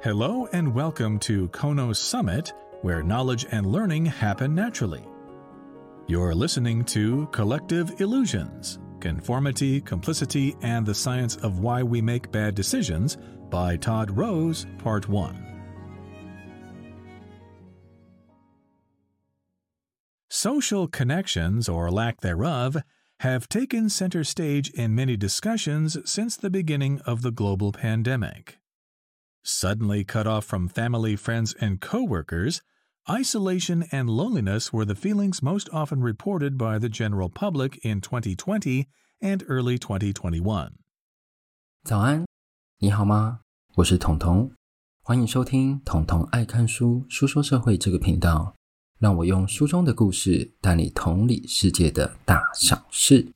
Hello and welcome to Kono Summit, where knowledge and learning happen naturally. You're listening to Collective Illusions Conformity, Complicity, and the Science of Why We Make Bad Decisions by Todd Rose, Part 1. Social connections, or lack thereof, have taken center stage in many discussions since the beginning of the global pandemic. Suddenly cut off from family, friends, and coworkers, isolation and loneliness were the feelings most often reported by the general public in 2020 and early 2021. 早安，你好吗？我是彤彤，欢迎收听《彤彤爱看书书说社会》这个频道。让我用书中的故事带你同理世界的大小事。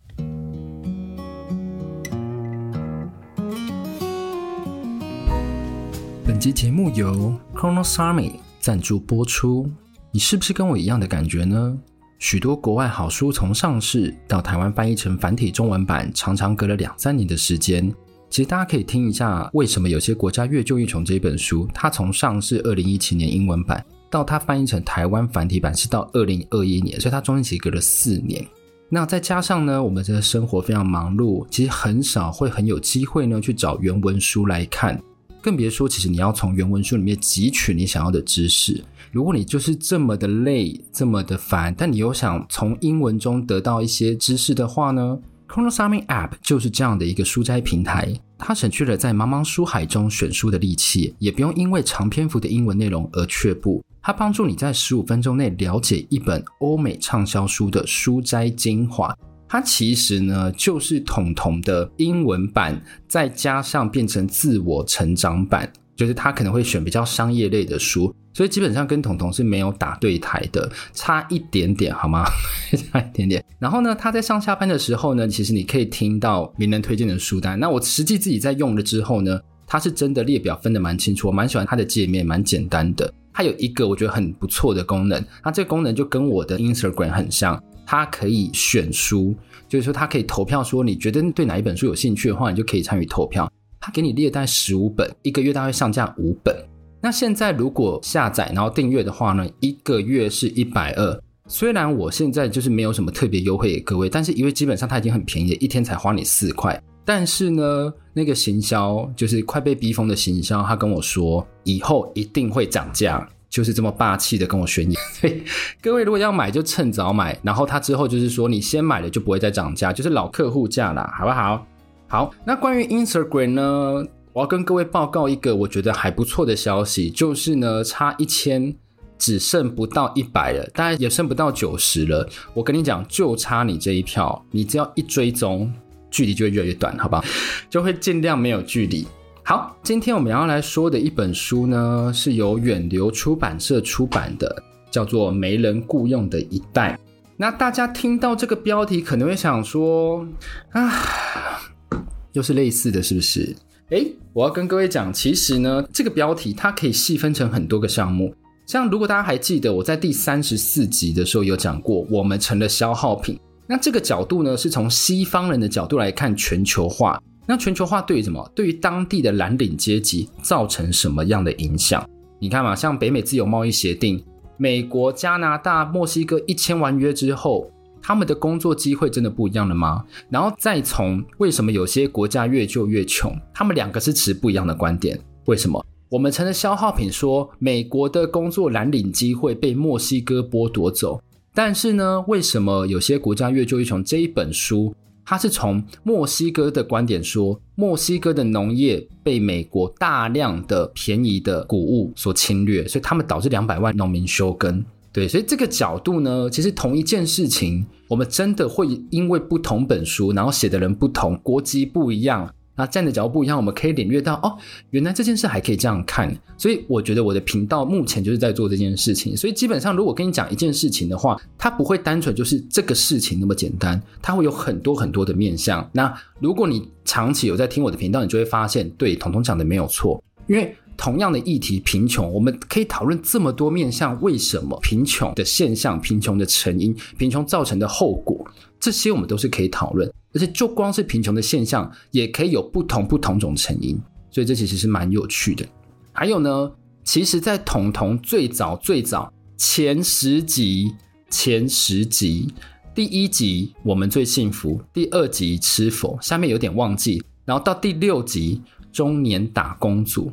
本集节目由 Konosami 赞助播出。你是不是跟我一样的感觉呢？许多国外好书从上市到台湾翻译成繁体中文版，常常隔了两三年的时间。其实大家可以听一下，为什么有些国家越旧越穷这本书，它从上市二零一七年英文版。到它翻译成台湾繁体版是到二零二一年，所以它中间其实隔了四年。那再加上呢，我们这个生活非常忙碌，其实很少会很有机会呢去找原文书来看，更别说其实你要从原文书里面汲取你想要的知识。如果你就是这么的累，这么的烦，但你又想从英文中得到一些知识的话呢，Konosami App 就是这样的一个书斋平台。它省去了在茫茫书海中选书的力气，也不用因为长篇幅的英文内容而却步。它帮助你在十五分钟内了解一本欧美畅销书的书斋精华。它其实呢，就是统统的英文版，再加上变成自我成长版，就是它可能会选比较商业类的书，所以基本上跟统统是没有打对台的，差一点点，好吗？差一点点。然后呢，它在上下班的时候呢，其实你可以听到名人推荐的书单。那我实际自己在用了之后呢，它是真的列表分得蛮清楚，我蛮喜欢它的界面，蛮简单的。它有一个我觉得很不错的功能，那这个功能就跟我的 Instagram 很像，他可以选书，就是说他可以投票，说你觉得对哪一本书有兴趣的话，你就可以参与投票。他给你列带十五本，一个月大概上架五本。那现在如果下载然后订阅的话呢，一个月是一百二。虽然我现在就是没有什么特别优惠给各位，但是因为基本上它已经很便宜，一天才花你四块。但是呢，那个行销就是快被逼疯的行销，他跟我说以后一定会涨价，就是这么霸气的跟我宣言。所以各位如果要买就趁早买，然后他之后就是说你先买了就不会再涨价，就是老客户价啦，好不好？好，那关于 Instagram 呢，我要跟各位报告一个我觉得还不错的消息，就是呢差一千只剩不到一百了，大概也剩不到九十了。我跟你讲，就差你这一票，你只要一追踪。距离就会越来越短，好不好？就会尽量没有距离。好，今天我们要来说的一本书呢，是由远流出版社出版的，叫做《没人雇佣的一代》。那大家听到这个标题，可能会想说：啊，又是类似的，是不是？诶，我要跟各位讲，其实呢，这个标题它可以细分成很多个项目。像如果大家还记得，我在第三十四集的时候有讲过，我们成了消耗品。那这个角度呢，是从西方人的角度来看全球化。那全球化对于什么？对于当地的蓝领阶级造成什么样的影响？你看嘛，像北美自由贸易协定，美国、加拿大、墨西哥一签完约之后，他们的工作机会真的不一样了吗？然后再从为什么有些国家越旧越穷，他们两个是持不一样的观点。为什么？我们成了消耗品，说美国的工作蓝领机会被墨西哥剥夺走。但是呢，为什么有些国家越旧越穷？这一本书，他是从墨西哥的观点说，墨西哥的农业被美国大量的便宜的谷物所侵略，所以他们导致两百万农民休耕。对，所以这个角度呢，其实同一件事情，我们真的会因为不同本书，然后写的人不同，国籍不一样。那站的角度不一样，我们可以领略到哦，原来这件事还可以这样看。所以我觉得我的频道目前就是在做这件事情。所以基本上，如果跟你讲一件事情的话，它不会单纯就是这个事情那么简单，它会有很多很多的面向。那如果你长期有在听我的频道，你就会发现，对，彤彤讲的没有错。因为同样的议题，贫穷，我们可以讨论这么多面向，为什么贫穷的现象、贫穷的成因、贫穷造成的后果，这些我们都是可以讨论。而且就光是贫穷的现象，也可以有不同不同种成因，所以这其实是蛮有趣的。还有呢，其实，在统统最早最早前十集，前十集，第一集我们最幸福，第二集吃否，下面有点忘记，然后到第六集中年打工族。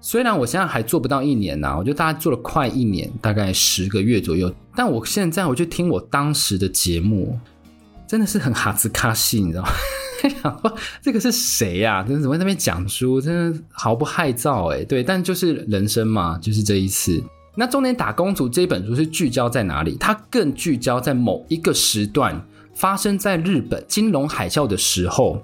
虽然我现在还做不到一年呐、我觉得大概做了快一年，大概十个月左右。但我现在我就听我当时的节目，真的是很哈兹卡西，你知道吗？这个是谁呀、啊？真的怎么在那边讲书？真的毫不害臊哎。对，但就是人生嘛，就是这一次。那《中年打工族》这本书是聚焦在哪里？它更聚焦在某一个时段，发生在日本金融海啸的时候。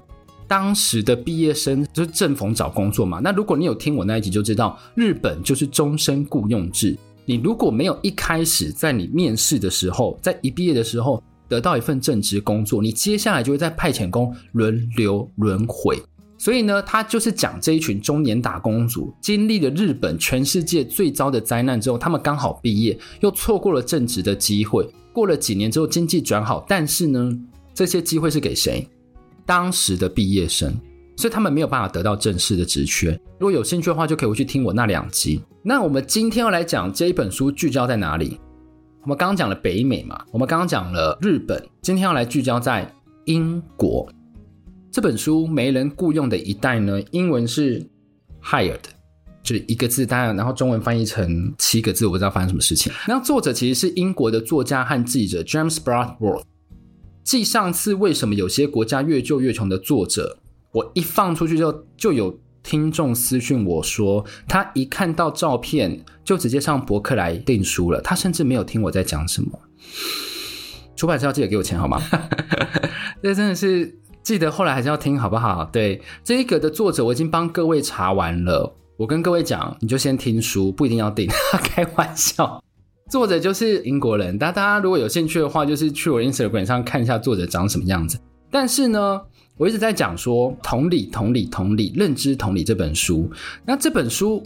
当时的毕业生就是正逢找工作嘛。那如果你有听我那一集，就知道日本就是终身雇佣制。你如果没有一开始在你面试的时候，在一毕业的时候得到一份正职工作，你接下来就会在派遣工轮流轮回。所以呢，他就是讲这一群中年打工族经历了日本全世界最糟的灾难之后，他们刚好毕业，又错过了正职的机会。过了几年之后，经济转好，但是呢，这些机会是给谁？当时的毕业生，所以他们没有办法得到正式的职缺。如果有兴趣的话，就可以回去听我那两集。那我们今天要来讲这一本书聚焦在哪里？我们刚刚讲了北美嘛，我们刚刚讲了日本，今天要来聚焦在英国。这本书没人雇佣的一代呢，英文是 hired，就是一个字，当然，然后中文翻译成七个字，我不知道发生什么事情。那作者其实是英国的作家和记者 James Bloodworth。继上次为什么有些国家越救越穷的作者，我一放出去就就有听众私讯我说，他一看到照片就直接上博客来订书了，他甚至没有听我在讲什么。出版社要记得给我钱好吗？这真的是记得后来还是要听好不好？对，这一个的作者我已经帮各位查完了，我跟各位讲，你就先听书，不一定要订，开玩笑。作者就是英国人，但大家如果有兴趣的话，就是去我 Instagram 上看一下作者长什么样子。但是呢，我一直在讲说同理、同理、同理，认知同理这本书。那这本书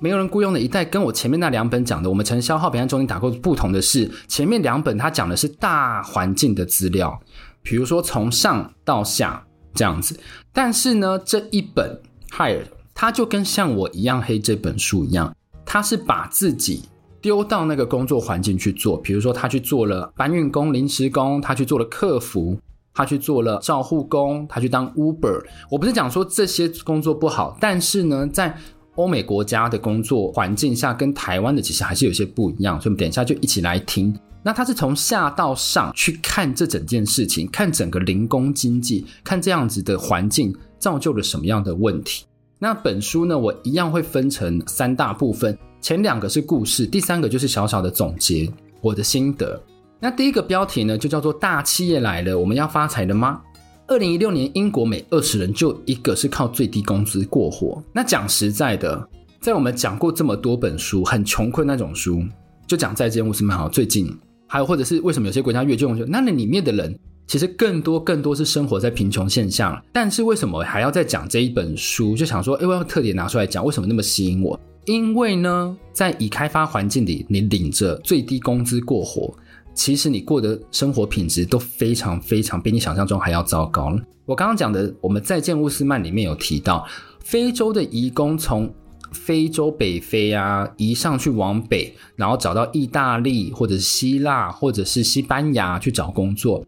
没有人雇佣的一代，跟我前面那两本讲的，我们曾消耗别人中间打过不同的是，前面两本它讲的是大环境的资料，比如说从上到下这样子。但是呢，这一本 Hired，它就跟像我一样黑这本书一样，它是把自己。丢到那个工作环境去做，比如说他去做了搬运工、临时工，他去做了客服，他去做了照护工，他去当 Uber。我不是讲说这些工作不好，但是呢，在欧美国家的工作环境下，跟台湾的其实还是有些不一样。所以我们等一下就一起来听。那他是从下到上去看这整件事情，看整个零工经济，看这样子的环境造就了什么样的问题。那本书呢，我一样会分成三大部分。前两个是故事，第三个就是小小的总结，我的心得。那第一个标题呢，就叫做“大企业来了，我们要发财了吗？”二零一六年，英国每二十人就一个是靠最低工资过活。那讲实在的，在我们讲过这么多本书，很穷困那种书，就讲再见乌斯曼好。最近还有或者是为什么有些国家越救越穷？那那里面的人其实更多更多是生活在贫穷现象。但是为什么还要再讲这一本书？就想说，哎，我要特别拿出来讲，为什么那么吸引我？因为呢，在已开发环境里，你领着最低工资过活，其实你过的生活品质都非常非常比你想象中还要糟糕。我刚刚讲的，我们再见乌斯曼里面有提到，非洲的移工从非洲北非啊移上去往北，然后找到意大利或者是希腊或者是西班牙去找工作。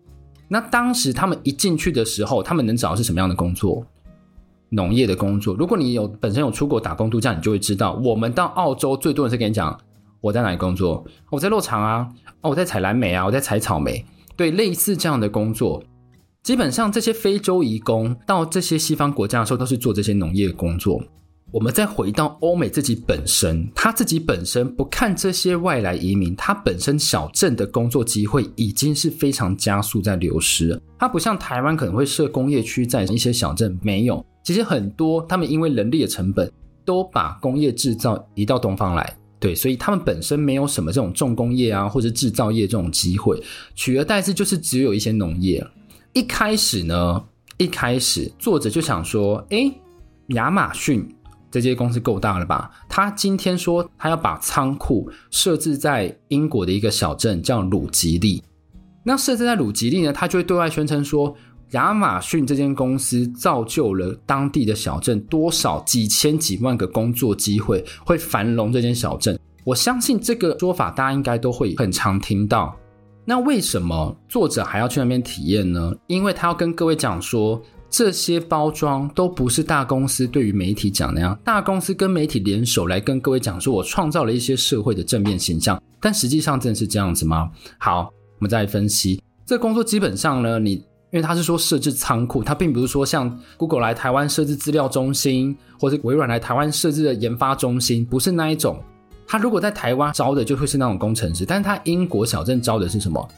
那当时他们一进去的时候，他们能找的是什么样的工作？农业的工作，如果你有本身有出国打工度假，你就会知道，我们到澳洲最多人是跟你讲，我在哪里工作？我在肉场啊，哦我在采蓝莓啊，我在采草莓。对，类似这样的工作，基本上这些非洲移工到这些西方国家的时候，都是做这些农业工作。我们再回到欧美自己本身，他自己本身不看这些外来移民，他本身小镇的工作机会已经是非常加速在流失。它不像台湾可能会设工业区在一些小镇，没有。其实很多他们因为人力的成本，都把工业制造移到东方来，对，所以他们本身没有什么这种重工业啊或者制造业这种机会，取而代之就是只有一些农业。一开始呢，一开始作者就想说，诶，亚马逊。这些公司够大了吧？他今天说他要把仓库设置在英国的一个小镇，叫鲁吉利。那设置在鲁吉利呢，他就会对外宣称说：“亚马逊这间公司造就了当地的小镇多少几千几万个工作机会，会繁荣这间小镇。我相信这个说法大家应该都会很常听到。那为什么作者还要去那边体验呢？因为他要跟各位讲说，这些包装都不是大公司对于媒体讲那样，大公司跟媒体联手来跟各位讲说，我创造了一些社会的正面形象。但实际上真的是这样子吗？好，我们再来分析这工作。基本上呢，你因为他是说设置仓库，他并不是说像 Google 来台湾设置资料中心，或者微软来台湾设置的研发中心，不是那一种。他如果在台湾招的就会是那种工程师，但是他英国小镇招的是什么？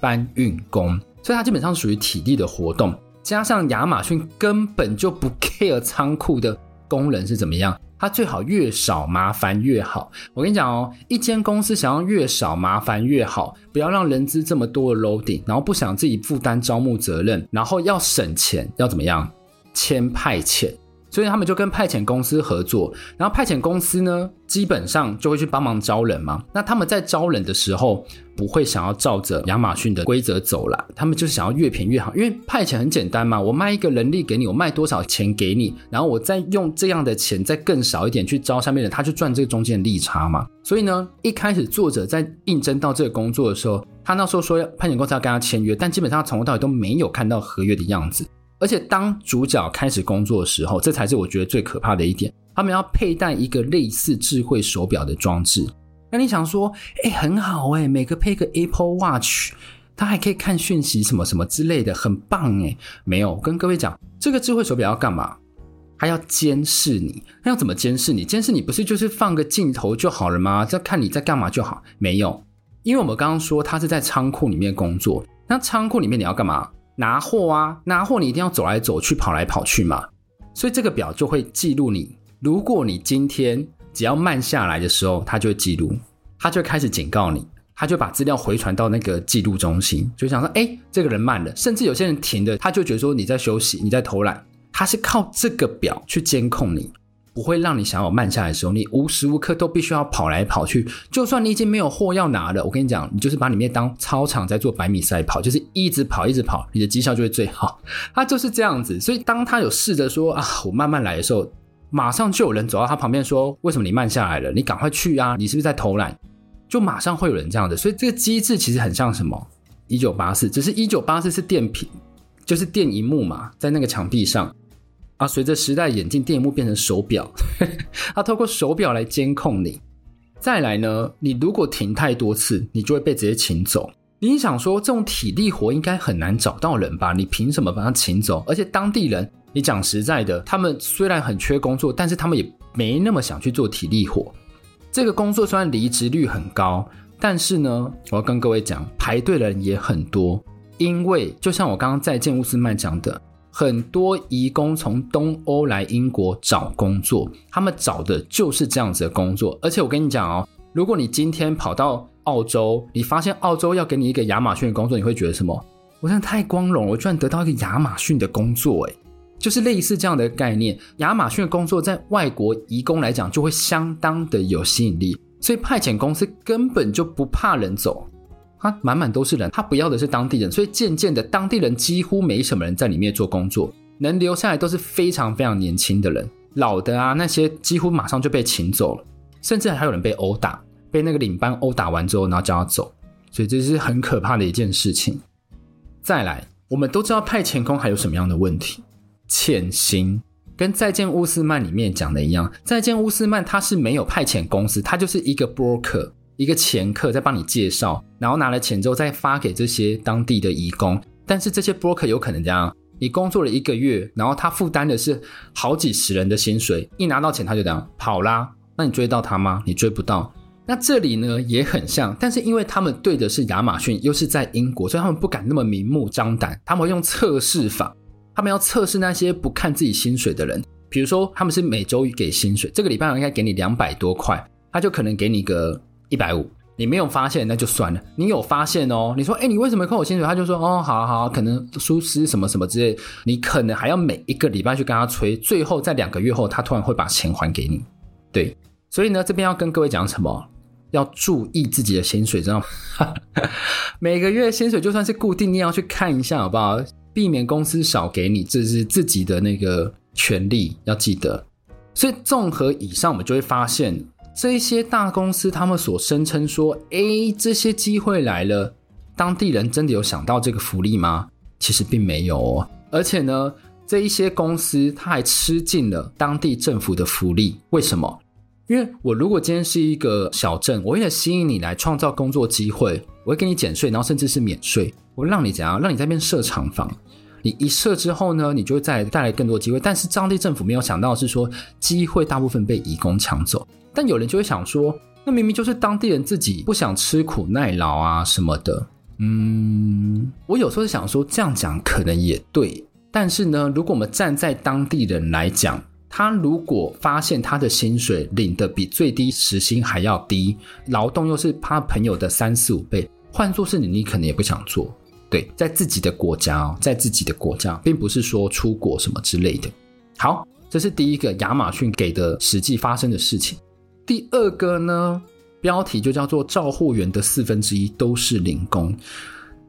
搬运工，所以他基本上属于体力的活动。加上亚马逊根本就不 care 仓库的工人是怎么样，他最好越少麻烦越好。我跟你讲哦，一间公司想要越少麻烦越好，不要让人资这么多的 loading，然后不想自己负担招募责任，然后要省钱，要怎么样？签派遣。所以他们就跟派遣公司合作，然后派遣公司呢，基本上就会去帮忙招人嘛。那他们在招人的时候，不会想要照着亚马逊的规则走啦，他们就是想要越便宜越好。因为派遣很简单嘛，我卖一个人力给你，我卖多少钱给你，然后我再用这样的钱再更少一点去招下面的，他就赚这个中间的利差嘛。所以呢，一开始作者在应征到这个工作的时候，他那时候说要派遣公司要跟他签约，但基本上从头到尾都没有看到合约的样子。而且当主角开始工作的时候，这才是我觉得最可怕的一点。他们要佩戴一个类似智慧手表的装置。那你想说，哎，很好哎，每个配个 Apple Watch，它还可以看讯息什么什么之类的，很棒哎。没有，跟各位讲，这个智慧手表要干嘛？它要监视你。那要怎么监视你？监视你不是就是放个镜头就好了吗？要看你在干嘛就好。没有，因为我们刚刚说他是在仓库里面工作，那仓库里面你要干嘛？拿货啊，拿货你一定要走来走去，跑来跑去嘛，所以这个表就会记录你。如果你今天只要慢下来的时候，它就会记录，它就开始警告你，它就把资料回传到那个记录中心，就想说，哎，这个人慢了，甚至有些人停的，他就觉得说你在休息，你在偷懒，他是靠这个表去监控你。不会让你想要慢下来的时候，你无时无刻都必须要跑来跑去。就算你已经没有货要拿了，我跟你讲，你就是把里面当操场在做百米赛跑，就是一直跑，一直跑，你的绩效就会最好。他就是这样子。所以当他有试着说啊，我慢慢来的时候，马上就有人走到他旁边说：“为什么你慢下来了？你赶快去啊！你是不是在偷懒？”就马上会有人这样的。所以这个机制其实很像什么？一九八四，只是一九八四是电瓶，就是电荧幕嘛，在那个墙壁上。啊，随着时代演进，电幕变成手表，它透过手表来监控你。再来呢，你如果停太多次，你就会被直接请走。你想说，这种体力活应该很难找到人吧？你凭什么把他请走？而且当地人，你讲实在的，他们虽然很缺工作，但是他们也没那么想去做体力活。这个工作虽然离职率很高，但是呢，我要跟各位讲，排队的人也很多，因为就像我刚刚再见乌斯曼讲的。很多移工从东欧来英国找工作，他们找的就是这样子的工作。而且我跟你讲哦，如果你今天跑到澳洲，你发现澳洲要给你一个亚马逊的工作，你会觉得什么？我真的太光荣，我居然得到一个亚马逊的工作，诶，就是类似这样的概念。亚马逊的工作在外国移工来讲就会相当的有吸引力，所以派遣公司根本就不怕人走。他满满都是人，他不要的是当地人，所以渐渐的，当地人几乎没什么人在里面做工作，能留下来都是非常非常年轻的人，老的啊那些几乎马上就被请走了，甚至还有人被殴打，被那个领班殴打完之后，然后叫他走，所以这是很可怕的一件事情。再来，我们都知道派遣工还有什么样的问题？欠薪，跟《再见乌斯曼》里面讲的一样，《再见乌斯曼》他是没有派遣公司，他就是一个 broker。一个掮客在帮你介绍，然后拿了钱之后再发给这些当地的义工。但是这些 broker 有可能这样：你工作了一个月，然后他负担的是好几十人的薪水，一拿到钱他就这样跑啦。那你追到他吗？你追不到。那这里呢也很像，但是因为他们对的是亚马逊，又是在英国，所以他们不敢那么明目张胆。他们会用测试法，他们要测试那些不看自己薪水的人。比如说他们是每周给薪水，这个礼拜我应该给你两百多块，他就可能给你个。一百五，你没有发现那就算了。你有发现哦，你说，哎，你为什么扣我薪水？他就说，哦，好好，可能疏失什么什么之类。你可能还要每一个礼拜去跟他催，最后在两个月后，他突然会把钱还给你。对，所以呢，这边要跟各位讲什么？要注意自己的薪水，知道吗？每个月薪水就算是固定，你也要去看一下，好不好？避免公司少给你，这是自己的那个权利，要记得。所以综合以上，我们就会发现，这些大公司他们所声称说，诶，这些机会来了，当地人真的有想到这个福利吗？其实并没有哦。而且呢，这一些公司他还吃尽了当地政府的福利，为什么？因为我如果今天是一个小镇，我为了吸引你来创造工作机会，我会给你减税，然后甚至是免税，我让你怎样？让你在那边设厂房。你一设之后呢，你就会再带来更多机会。但是当地政府没有想到是说，机会大部分被移工抢走。但有人就会想说，那明明就是当地人自己不想吃苦耐劳啊什么的。嗯，我有时候想说，这样讲可能也对。但是呢，如果我们站在当地人来讲，他如果发现他的薪水领的比最低时薪还要低，劳动又是他朋友的三四五倍，换作是你，你可能也不想做。对，在自己的国家哦，在自己的国家，并不是说出国什么之类的。好，这是第一个亚马逊给的实际发生的事情。第二个呢，标题就叫做“照护员的四分之一都是零工”。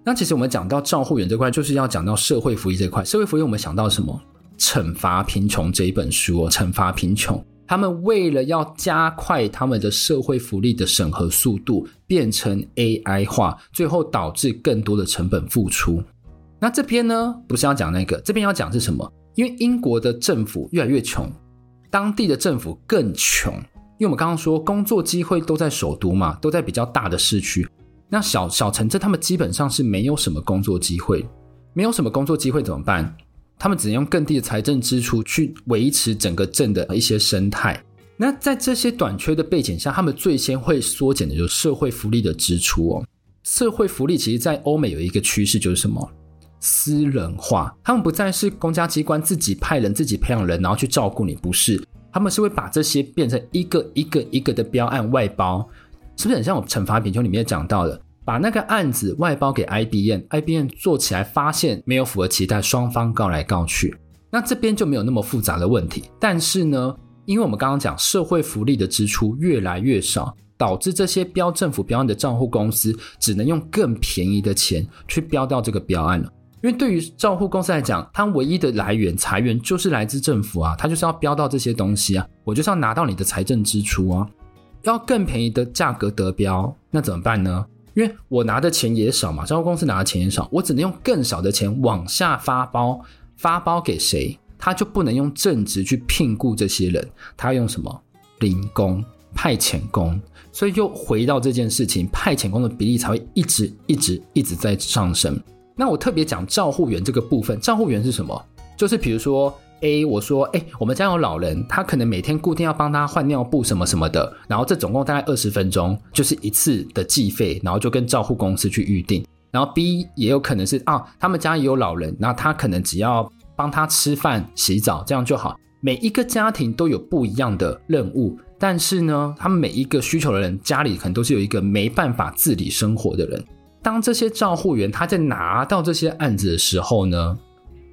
那其实我们讲到照护员这块，就是要讲到社会福利这块。社会福利，我们想到什么？惩罚贫穷这一本书哦，惩罚贫穷。他们为了要加快他们的社会福利的审核速度，变成 AI 化，最后导致更多的成本付出。那这边呢，不是要讲那个，这边要讲是什么？因为英国的政府越来越穷，当地的政府更穷。因为我们刚刚说，工作机会都在首都嘛，都在比较大的市区。那小小城镇，他们基本上是没有什么工作机会，没有什么工作机会怎么办？他们只能用更低的财政支出去维持整个镇的一些生态。那在这些短缺的背景下，他们最先会缩减的就是社会福利的支出哦。社会福利其实，在欧美有一个趋势，就是什么？私人化。他们不再是公家机关自己派人、自己培养人，然后去照顾你，不是？他们是会把这些变成一个一个一个的标案外包，是不是很像我惩罚贫穷里面讲到的？把那个案子外包给 IBM，IBM 做起来发现没有符合期待，双方告来告去，那这边就没有那么复杂的问题。但是呢，因为我们刚刚讲社会福利的支出越来越少，导致这些标政府标案的账户公司只能用更便宜的钱去标到这个标案了。因为对于账户公司来讲，它唯一的来源财源就是来自政府啊，它就是要标到这些东西啊，我就是要拿到你的财政支出啊，要更便宜的价格得标，那怎么办呢？因为我拿的钱也少嘛，照顾公司拿的钱也少，我只能用更少的钱往下发包，发包给谁，他就不能用正职去聘雇这些人，他要用什么？零工、派遣工，所以又回到这件事情，派遣工的比例才会一直、一直、一直在上升。那我特别讲照护员这个部分，照护员是什么？就是比如说。A，我说，哎，我们家有老人，他可能每天固定要帮他换尿布什么什么的，然后这总共大概二十分钟，就是一次的计费，然后就跟照护公司去预定。然后 B 也有可能是啊，他们家也有老人，那他可能只要帮他吃饭、洗澡，这样就好。每一个家庭都有不一样的任务，但是呢，他们每一个需求的人家里可能都是有一个没办法自理生活的人。当这些照护员他在拿到这些案子的时候呢，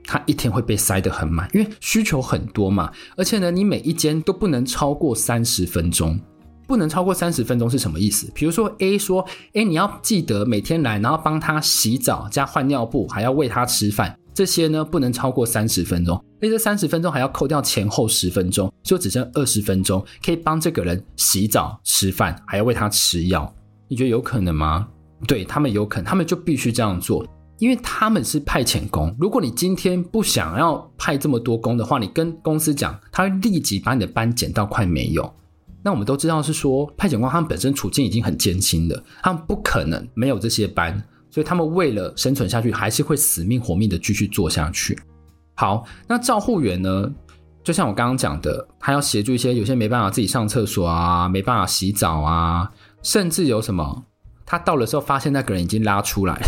他一天会被塞得很满，因为需求很多嘛。而且呢，你每一间都不能超过三十分钟，不能超过三十分钟是什么意思？比如说 A 说，哎，你要记得每天来，然后帮他洗澡加换尿布，还要喂他吃饭，这些呢不能超过三十分钟。那这三十分钟还要扣掉前后十分钟，就只剩二十分钟可以帮这个人洗澡、吃饭，还要喂他吃药。你觉得有可能吗？对，他们有可能，他们就必须这样做。因为他们是派遣工，如果你今天不想要派这么多工的话，你跟公司讲，他会立即把你的班减到快没有。那我们都知道是说，派遣工他们本身处境已经很艰辛了，他们不可能没有这些班，所以他们为了生存下去，还是会死命活命的继续做下去。好，那照护员呢？就像我刚刚讲的，他要协助一些有些没办法自己上厕所啊，没办法洗澡啊，甚至有什么，他到的时候发现那个人已经拉出来。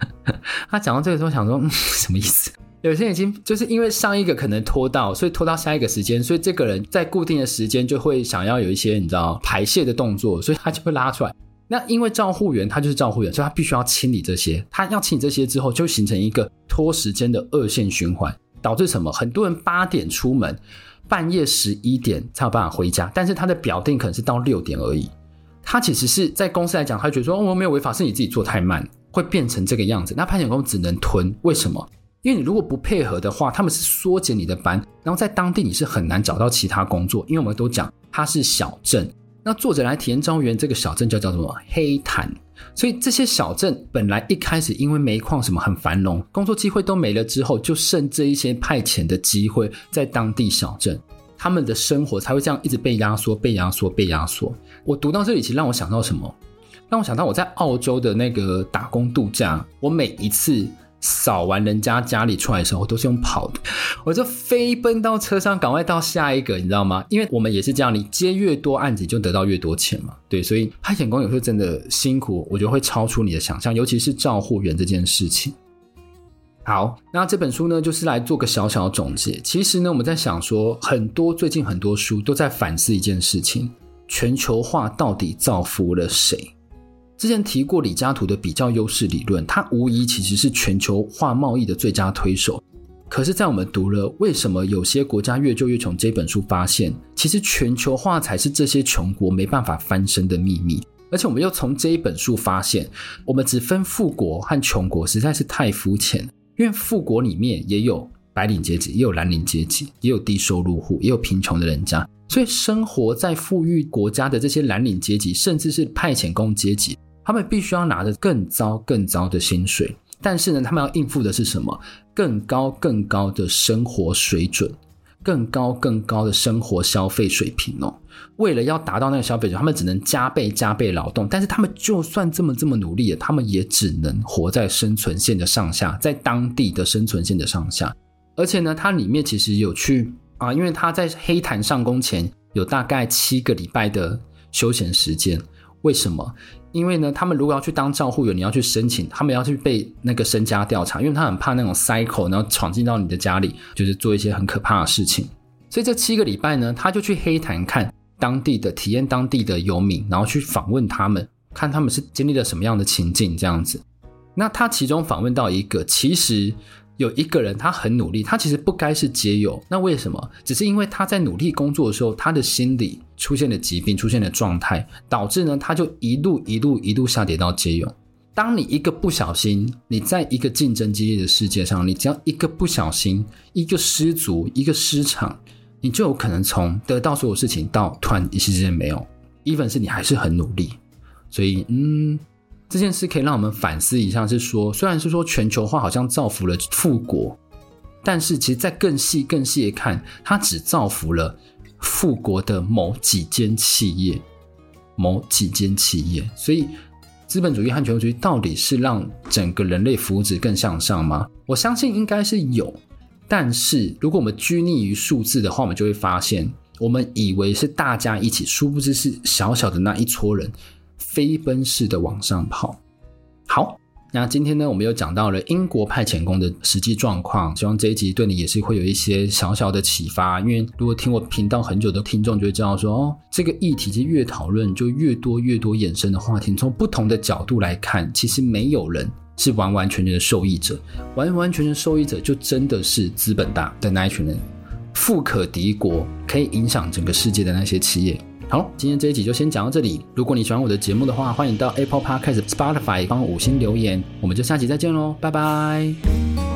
他讲到这个时候，想说，嗯，什么意思？有些人已经就是因为上一个可能拖到，所以拖到下一个时间，所以这个人在固定的时间就会想要有一些你知道排泄的动作，所以他就会拉出来。那因为照护员他就是照护员，所以他必须要清理这些。他要清理这些之后，就形成一个拖时间的恶性循环，导致什么？很多人八点出门，半夜十一点才有办法回家，但是他的表定可能是到六点而已。他其实是在公司来讲，他觉得说，哦，我没有违法，是你自己做太慢。会变成这个样子，那派遣工只能吞。为什么？因为你如果不配合的话，他们是缩减你的班，然后在当地你是很难找到其他工作，因为我们都讲它是小镇。那作者来体验招员这个小镇叫叫什么黑潭，所以这些小镇本来一开始因为煤矿什么很繁荣，工作机会都没了之后，就剩这一些派遣的机会在当地小镇，他们的生活才会这样一直被压缩、被压缩、被压缩。我读到这里，其实让我想到什么？让我想到我在澳洲的那个打工度假，我每一次。扫完人家家里出来的时候，我都是用跑的，我就飞奔到车上，赶快到下一个，你知道吗？因为我们也是这样，你接越多案子，就得到越多钱嘛。对，所以派遣工有时候真的辛苦，我觉得会超出你的想象，尤其是照护员这件事情。好，那这本书呢，就是来做个小小的总结。其实呢，我们在想说，很多最近很多书都在反思一件事情：全球化到底造福了谁？之前提过李嘉图的比较优势理论，它无疑其实是全球化贸易的最佳推手。可是，在我们读了《为什么有些国家越救越穷》这本书，发现其实全球化才是这些穷国没办法翻身的秘密。而且，我们又从这一本书发现，我们只分富国和穷国实在是太肤浅。因为富国里面也有白领阶级，也有蓝领阶级，也有低收入户，也有贫穷的人家。所以，生活在富裕国家的这些蓝领阶级，甚至是派遣工阶级。他们必须要拿着更糟、更糟的薪水，但是呢，他们要应付的是什么？更高、更高的生活水准，更高、更高的生活消费水平哦。为了要达到那个消费者，他们只能加倍、加倍劳动。但是他们就算这么这么努力，他们也只能活在生存线的上下，在当地的生存线的上下。而且呢，它里面其实有去啊，因为他在黑潭上工前有大概七个礼拜的休闲时间。为什么？因为呢，他们如果要去当照护员，你要去申请，他们要去被那个身家调查，因为他很怕那种塞口然后闯进到你的家里，就是做一些很可怕的事情。所以这七个礼拜呢，他就去黑潭看当地的，体验当地的游民，然后去访问他们，看他们是经历了什么样的情境这样子。那他其中访问到一个，其实。有一个人，他很努力，他其实不该是街友，那为什么？只是因为他在努力工作的时候，他的心理出现了疾病，出现了状态，导致呢，他就一路一路一路下跌到街友。当你一个不小心，你在一个竞争激烈的世界上，你只要一个不小心，一个失足，一个失常，你就有可能从得到所有事情到突然一时之间没有，even 是你还是很努力，所以嗯。这件事可以让我们反思一下，是说，虽然是说全球化好像造福了富国，但是其实在更细、更细的看，它只造福了富国的某几间企业，某几间企业。所以，资本主义和全球主义到底是让整个人类福祉更向上吗？我相信应该是有，但是如果我们拘泥于数字的话，我们就会发现，我们以为是大家一起，殊不知是小小的那一撮人。飞奔式的往上跑。好，那今天呢，我们又讲到了英国派遣工的实际状况。希望这一集对你也是会有一些小小的启发。因为如果听我频道很久的听众就会知道说，哦，这个议题其实越讨论就越多越多衍生的话题。从不同的角度来看，其实没有人是完完全全的受益者。完完全全受益者就真的是资本大的那一群人，富可敌国，可以影响整个世界的那些企业。好，今天这一集就先讲到这里。如果你喜欢我的节目的话，欢迎到 Apple Podcast、Spotify 帮我五星留言。我们就下期再见喽，拜拜。